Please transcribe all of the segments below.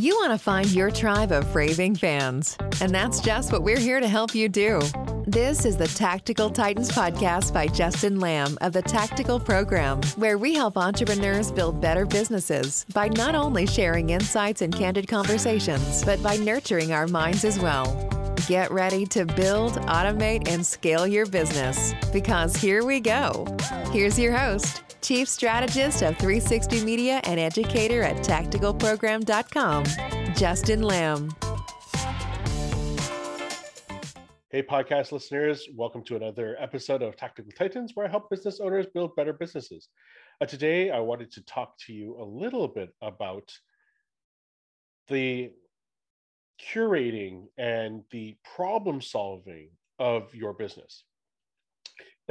You want to find your tribe of raving fans, and that's just what we're here to help you do. This is the Tactical Titans podcast by Justin Lamb of the Tactical Program, where we help entrepreneurs build better businesses by not only sharing insights and candid conversations, but by nurturing our minds as well. Get ready to build, automate, and scale your business because here we go. Here's your host, Chief Strategist of 360 Media and educator at tacticalprogram.com, Justin Lamb. Hey, podcast listeners, welcome to another episode of Tactical Titans, where I help business owners build better businesses. Uh, today, I wanted to talk to you a little bit about the curating and the problem solving of your business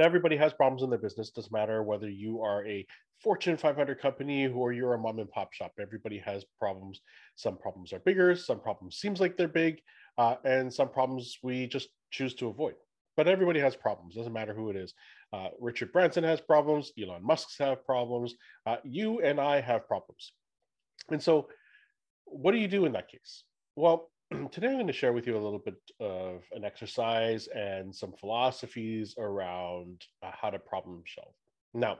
everybody has problems in their business. Doesn't matter whether you are a Fortune 500 company or you're a mom and pop shop. Everybody has problems. Some problems are bigger. Some problems seems like they're big, uh, and some problems we just choose to avoid. But everybody has problems. Doesn't matter who it is. Uh, Richard Branson has problems. Elon Musk's have problems. Uh, you and I have problems. And so, what do you do in that case? Well, today I'm going to share with you a little bit of an exercise and some philosophies around uh, how to problem solve. Now,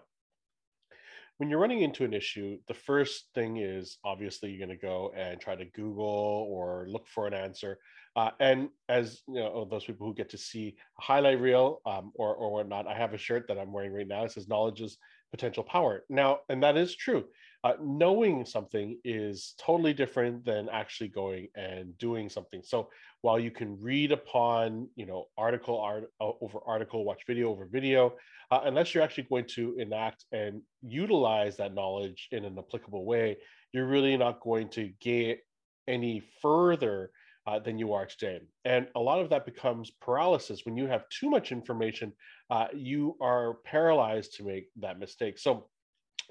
when you're running into an issue, the first thing is obviously you're going to go and try to Google or look for an answer. Uh, and as you know, those people who get to see a highlight reel um, or or whatnot, I have a shirt that I'm wearing right now. It says "Knowledge is potential power." Now, and that is true uh, knowing something is totally different than actually going and doing something so while you can read upon you know article art uh, over article watch video over video uh, unless you're actually going to enact and utilize that knowledge in an applicable way you're really not going to get any further uh, than you are today. And a lot of that becomes paralysis. When you have too much information, uh, you are paralyzed to make that mistake. So,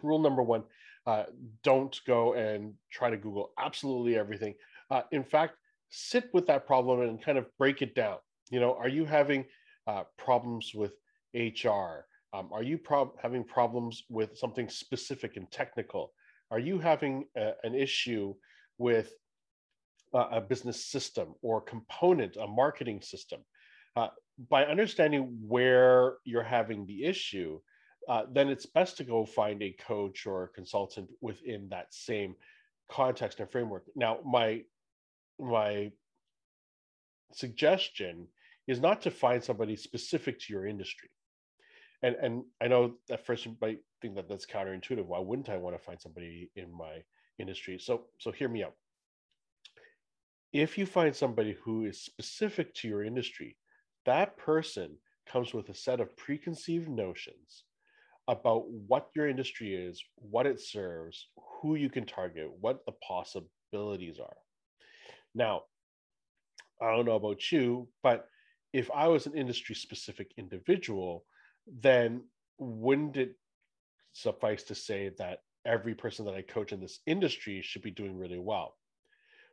rule number one uh, don't go and try to Google absolutely everything. Uh, in fact, sit with that problem and kind of break it down. You know, are you having uh, problems with HR? Um, are you prob- having problems with something specific and technical? Are you having a, an issue with a business system or component, a marketing system? Uh, by understanding where you're having the issue, uh, then it's best to go find a coach or a consultant within that same context and framework. Now, my my suggestion is not to find somebody specific to your industry. And and I know that first you might think that that's counterintuitive. Why wouldn't I want to find somebody in my industry? So so hear me out. If you find somebody who is specific to your industry, that person comes with a set of preconceived notions about what your industry is, what it serves, who you can target, what the possibilities are. Now, I don't know about you, but if I was an industry specific individual, then wouldn't it suffice to say that every person that I coach in this industry should be doing really well?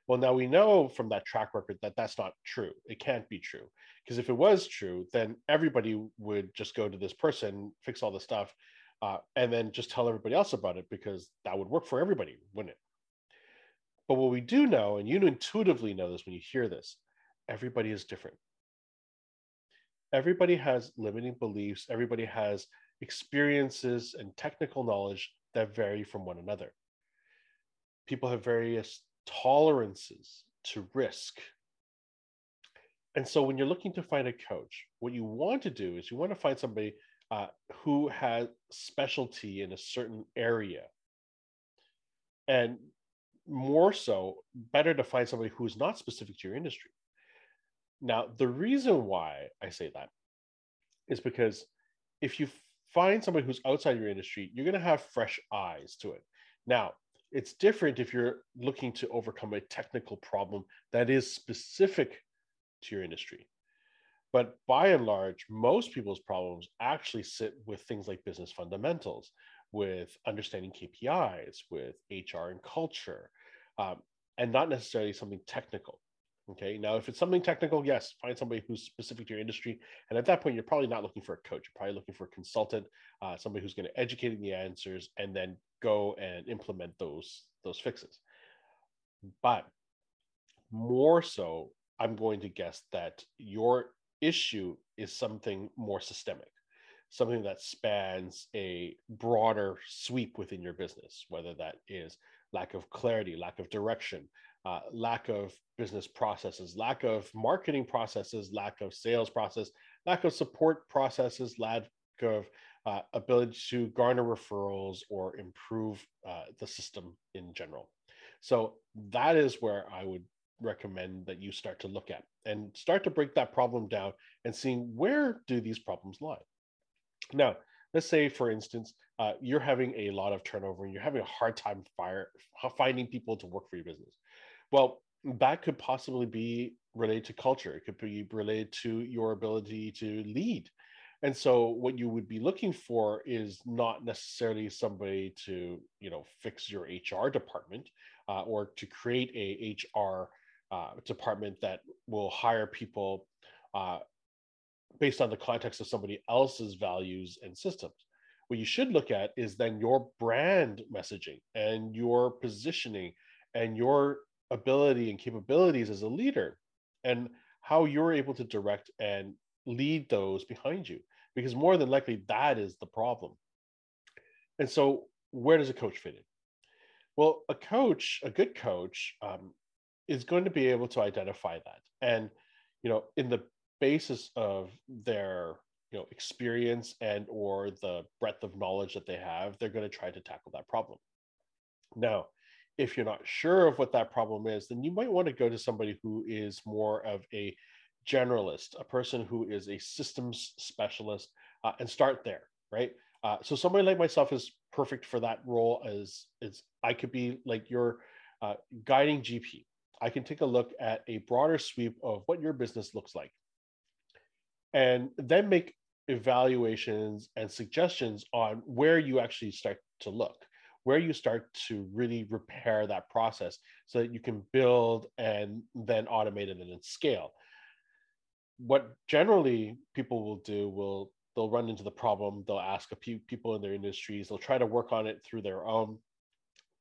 Well, now we know from that track record that that's not true. It can't be true. Because if it was true, then everybody would just go to this person, fix all the stuff, uh, and then just tell everybody else about it because that would work for everybody, wouldn't it? But what we do know, and you intuitively know this when you hear this, everybody is different. Everybody has limiting beliefs, everybody has experiences and technical knowledge that vary from one another. People have various tolerances to risk. And so when you're looking to find a coach, what you want to do is you want to find somebody uh, who has specialty in a certain area. And more so, better to find somebody who's not specific to your industry. Now, the reason why I say that is because if you find somebody who's outside your industry, you're going to have fresh eyes to it. Now, it's different if you're looking to overcome a technical problem that is specific to your industry. But by and large, most people's problems actually sit with things like business fundamentals, with understanding KPIs, with HR and culture, um, and not necessarily something technical. Okay. Now, if it's something technical, yes, find somebody who's specific to your industry. And at that point, you're probably not looking for a coach. You're probably looking for a consultant, uh, somebody who's going to educate in the answers and then go and implement those those fixes. But more so, I'm going to guess that your issue is something more systemic, something that spans a broader sweep within your business, whether that is lack of clarity, lack of direction, uh, lack of business processes, lack of marketing processes, lack of sales process, lack of support processes, lack of uh, ability to garner referrals or improve uh, the system in general. So that is where I would recommend that you start to look at and start to break that problem down and seeing where do these problems lie. Now, let's say, for instance, uh, you're having a lot of turnover and you're having a hard time fire, finding people to work for your business. Well, that could possibly be related to culture. It could be related to your ability to lead. And so what you would be looking for is not necessarily somebody to, you know, fix your HR department uh, or to create a HR uh, department that will hire people uh, based on the context of somebody else's values and systems. What you should look at is then your brand messaging and your positioning and your ability and capabilities as a leader and how you're able to direct and lead those behind you because more than likely that is the problem. And so where does a coach fit in? Well a coach a good coach um, is going to be able to identify that. And you know in the basis of their you know experience and or the breadth of knowledge that they have they're going to try to tackle that problem. Now if you're not sure of what that problem is then you might want to go to somebody who is more of a generalist a person who is a systems specialist uh, and start there right? Uh, so somebody like myself is perfect for that role as is i could be like your uh, guiding gp I can take a look at a broader sweep of what your business looks like and then make evaluations and suggestions on where you actually start to look, where you start to really repair that process so that you can build and then automate it and then scale. What generally people will do will they'll run into the problem, they'll ask a few people in their industries, they'll try to work on it through their own.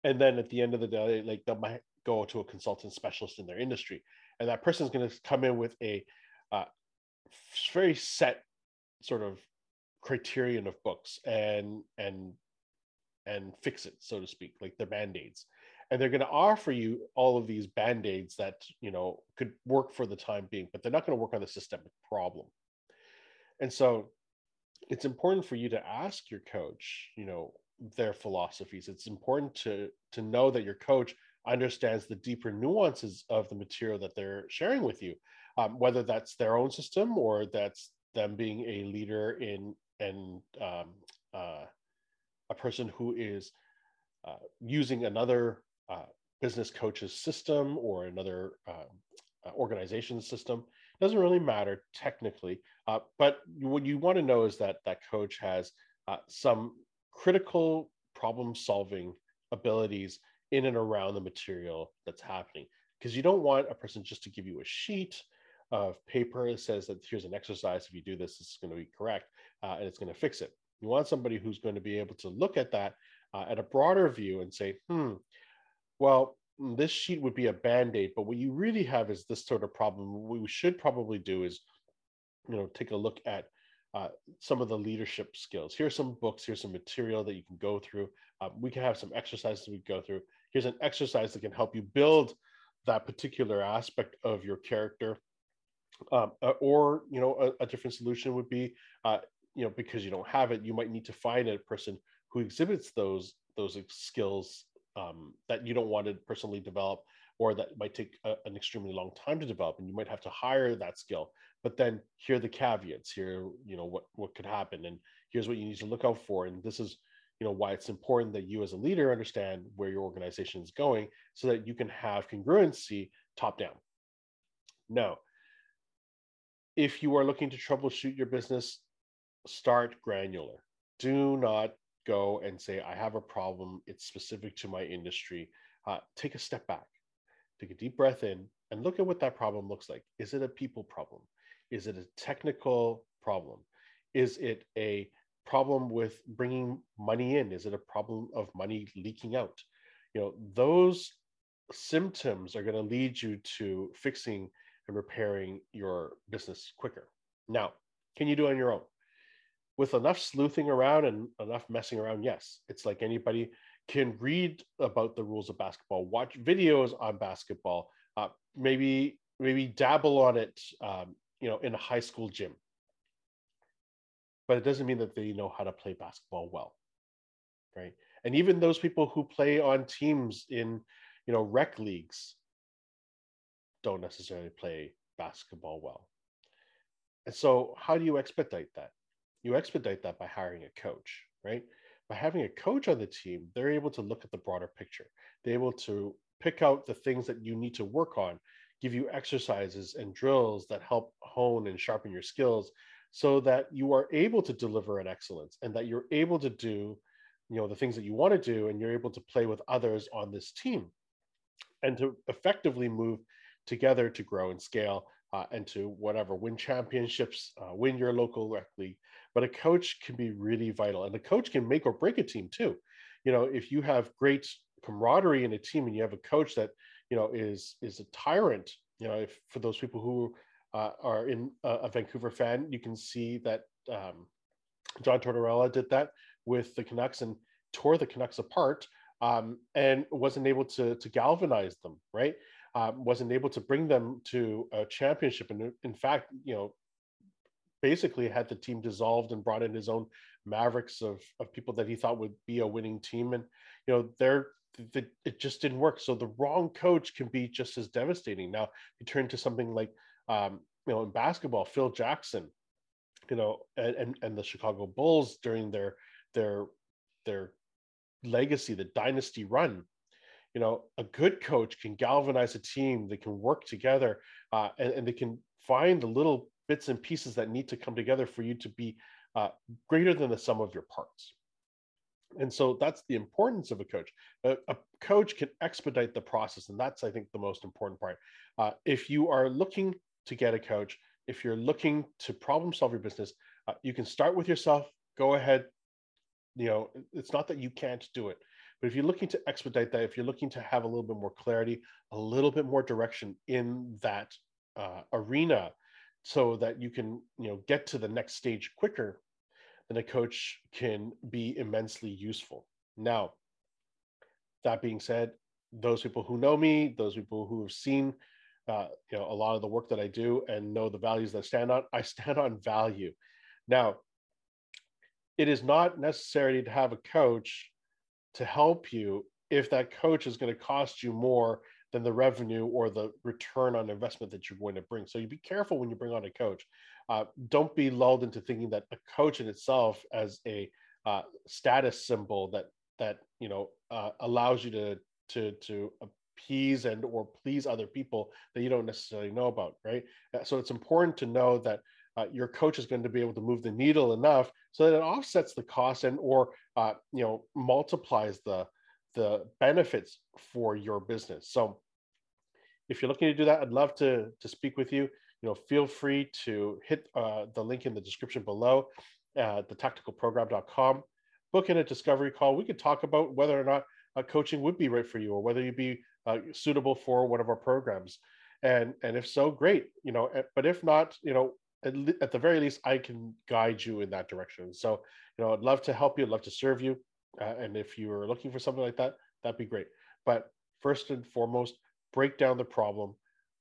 And then at the end of the day, like they might go to a consultant specialist in their industry and that person is going to come in with a uh, very set sort of criterion of books and and and fix it so to speak like the band-aids. And they're going to offer you all of these band-aids that you know could work for the time being but they're not going to work on the systemic problem. And so it's important for you to ask your coach you know their philosophies. It's important to to know that your coach understands the deeper nuances of the material that they're sharing with you, um, whether that's their own system or that's them being a leader in and um, uh, a person who is uh, using another uh, business coach's system or another um, uh, organization system. Doesn't really matter technically, uh, but what you want to know is that that coach has uh, some critical problem solving abilities in and around the material that's happening because you don't want a person just to give you a sheet of paper that says that here's an exercise if you do this it's going to be correct uh, and it's going to fix it you want somebody who's going to be able to look at that uh, at a broader view and say hmm well mm, this sheet would be a band-aid but what you really have is this sort of problem what we should probably do is you know take a look at uh, some of the leadership skills. Here's some books, here's some material that you can go through. Uh, we can have some exercises we go through. Here's an exercise that can help you build that particular aspect of your character. Um, uh, or, you know, a, a, different solution would be, uh, you know, because you don't have it, you might need to find a person who exhibits those those skills um, that you don't want to personally develop or that might take a, an extremely long time to develop and you might have to hire that skill. But then here are the caveats here you know what what could happen and here's what you need to look out for and this is you know why it's important that you as a leader understand where your organization is going so that you can have congruency top down. Now if you are looking to troubleshoot your business start granular do not go and say i have a problem it's specific to my industry uh, take a step back take a deep breath in and look at what that problem looks like is it a people problem is it a technical problem? Is it a problem with bringing money in? Is it a problem of money leaking out? You know, those symptoms are going to lead you to fixing and repairing your business quicker. Now, can you do it on your own? With enough sleuthing around and enough messing around, yes. It's like anybody can read about the rules of basketball, watch videos on basketball, uh, maybe maybe dabble on it, um, you know, in a high school gym. But it doesn't mean that they know how to play basketball well, right? And even those people who play on teams in, you know, rec leagues, don't necessarily play basketball well. And so, how do you expedite that? You expedite that by hiring a coach, right? By having a coach on the team, they're able to look at the broader picture. They're able to pick out the things that you need to work on, give you exercises and drills that help hone and sharpen your skills so that you are able to deliver an excellence and that you're able to do you know the things that you want to do and you're able to play with others on this team and to effectively move together to grow and scale uh, and to whatever win championships uh, win your local rec league but a coach can be really vital and a coach can make or break a team too. You know if you have great camaraderie in a team and you have a coach that you know is is a tyrant you know if for those people who uh, are in a, a, vancouver fan you can see that um, john tortorella did that with the canucks and tore the canucks apart um, and wasn't able to to galvanize them right? Um, wasn't able to bring them to a championship. And in fact you know basically had the team dissolved and brought in his own mavericks of, of people that he thought would be a winning team and you know they're the, it just didn't work. So the wrong coach can be just as devastating. Now you turn to something like, um, you know, in basketball, Phil Jackson, you know, and, and, and the Chicago Bulls during their their their legacy, the dynasty run. You know, a good coach can galvanize a team. They can work together, uh, and, and they can find the little bits and pieces that need to come together for you to be uh, greater than the sum of your parts. And so that's the importance of a coach. A, a, coach can expedite the process, and that's, I think, the most important part. Uh, if you are looking to get a coach, if you're looking to problem solve your business, uh, you can start with yourself. Go ahead. You know, it's not that you can't do it, but if you're looking to expedite that, if you're looking to have a little bit more clarity, a little bit more direction in that uh, arena, so that you can, you know, get to the next stage quicker, then a coach can be immensely useful. Now, that being said, those people who know me, those people who have seen uh, you know a lot of the work that I do and know the values that I stand on, I stand on value. Now, it is not necessary to have a coach to help you if that coach is going to cost you more than the revenue or the return on investment that you're going to bring. So you be careful when you bring on a coach. Uh, don't be lulled into thinking that a coach in itself as a uh, status symbol that that you know uh, allows you to to to appease and or please other people that you don't necessarily know about right? Uh, so it's important to know that uh, your coach is going to be able to move the needle enough so that it offsets the cost and or uh, you know multiplies the the benefits for your business. So if you're looking to do that i'd love to to speak with you you know, feel free to hit uh, the link in the description below at thetacticalprogram.com. Book in a discovery call. We could talk about whether or not uh, coaching would be right for you or whether you'd be uh, suitable for one of our programs. And, and if so, great, you know, but if not, you know, at, le- at the very least, I can guide you in that direction. So, you know, I'd love to help you, I'd love to serve you. Uh, and if you are looking for something like that, that'd be great. But first and foremost, break down the problem.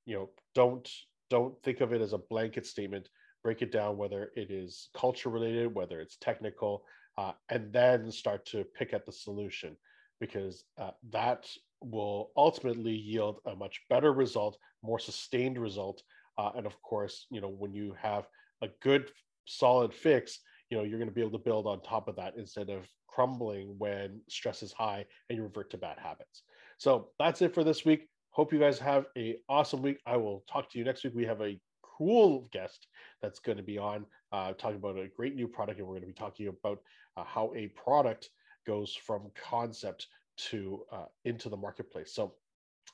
You know, don't don't think of it as a blanket statement. Break it down, whether it is culture related, whether it's technical, uh, and then start to pick at the solution because uh, that will ultimately yield a much better result, more sustained result. Uh, and of course, you know, when you have a good, solid fix, you know, you're going to be able to build on top of that instead of crumbling when stress is high and you revert to bad habits. So that's it for this week. Hope you guys have a awesome week. I will talk to you next week. We have a cool guest that's going to be on uh, talking about a great new product, and we're going to be talking about uh, how a product goes from concept to uh, into the marketplace. So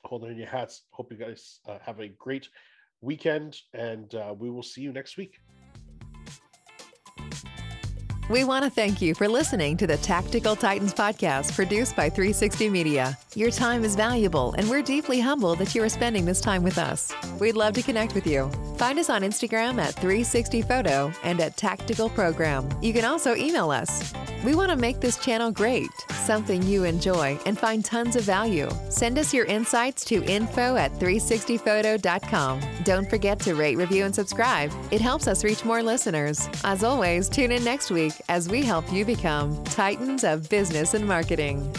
hold on your hats. Hope you guys uh, have a great weekend, and uh, we will see you next week. We want to thank you for listening to the Tactical Titans podcast produced by 360 Media. Your time is valuable, and we're deeply humbled that you are spending this time with us. We'd love to connect with you. Find us on Instagram at 360photo and at Tactical Program. You can also email us. We want to make this channel great, something you enjoy and find tons of value. Send us your insights to info at 360photo.com. Don't forget to rate, review, and subscribe. It helps us reach more listeners. As always, tune in next week as we help you become Titans of Business and Marketing.